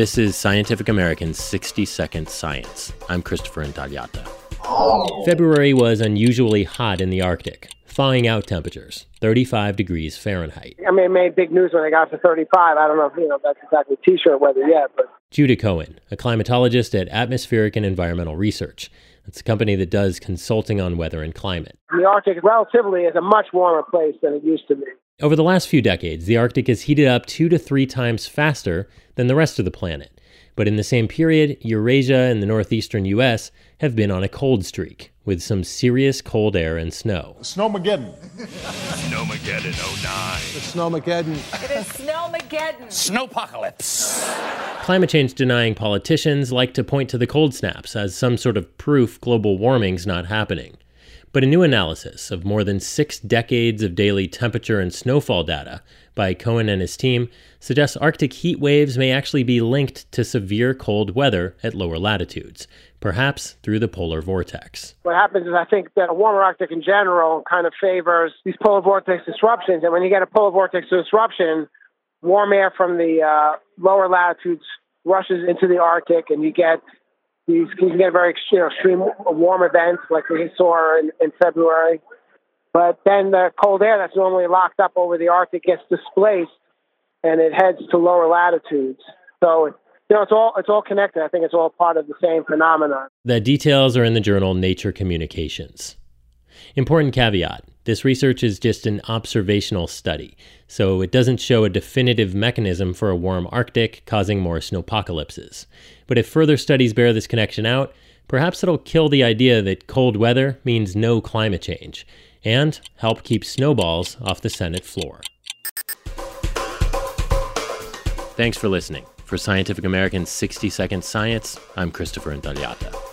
This is Scientific American's 60 Second Science. I'm Christopher Intagliata. February was unusually hot in the Arctic, thawing out temperatures, 35 degrees Fahrenheit. I mean, it made big news when they got to 35. I don't know if you know that's exactly t-shirt weather yet, but Judah Cohen, a climatologist at Atmospheric and Environmental Research. It's a company that does consulting on weather and climate. the Arctic relatively is a much warmer place than it used to be. Over the last few decades, the Arctic has heated up two to three times faster than the rest of the planet. But in the same period, Eurasia and the northeastern U.S. have been on a cold streak, with some serious cold air and snow. Snowmageddon. Snowmageddon 09. It's Snowmageddon. It is Snowmageddon. Snowpocalypse. Climate change denying politicians like to point to the cold snaps as some sort of proof global warming's not happening. But a new analysis of more than six decades of daily temperature and snowfall data by Cohen and his team suggests Arctic heat waves may actually be linked to severe cold weather at lower latitudes, perhaps through the polar vortex. What happens is I think that a warmer Arctic in general kind of favors these polar vortex disruptions, and when you get a polar vortex disruption, warm air from the uh, lower latitudes rushes into the Arctic, and you get you can get very you know, extreme warm events like we saw in, in February. But then the cold air that's normally locked up over the Arctic gets displaced, and it heads to lower latitudes. So you know it's all it's all connected. I think it's all part of the same phenomenon. The details are in the journal Nature Communications. Important caveat this research is just an observational study, so it doesn't show a definitive mechanism for a warm Arctic causing more snowpocalypses. But if further studies bear this connection out, perhaps it'll kill the idea that cold weather means no climate change and help keep snowballs off the Senate floor. Thanks for listening. For Scientific American's 60 Second Science, I'm Christopher Intagliata.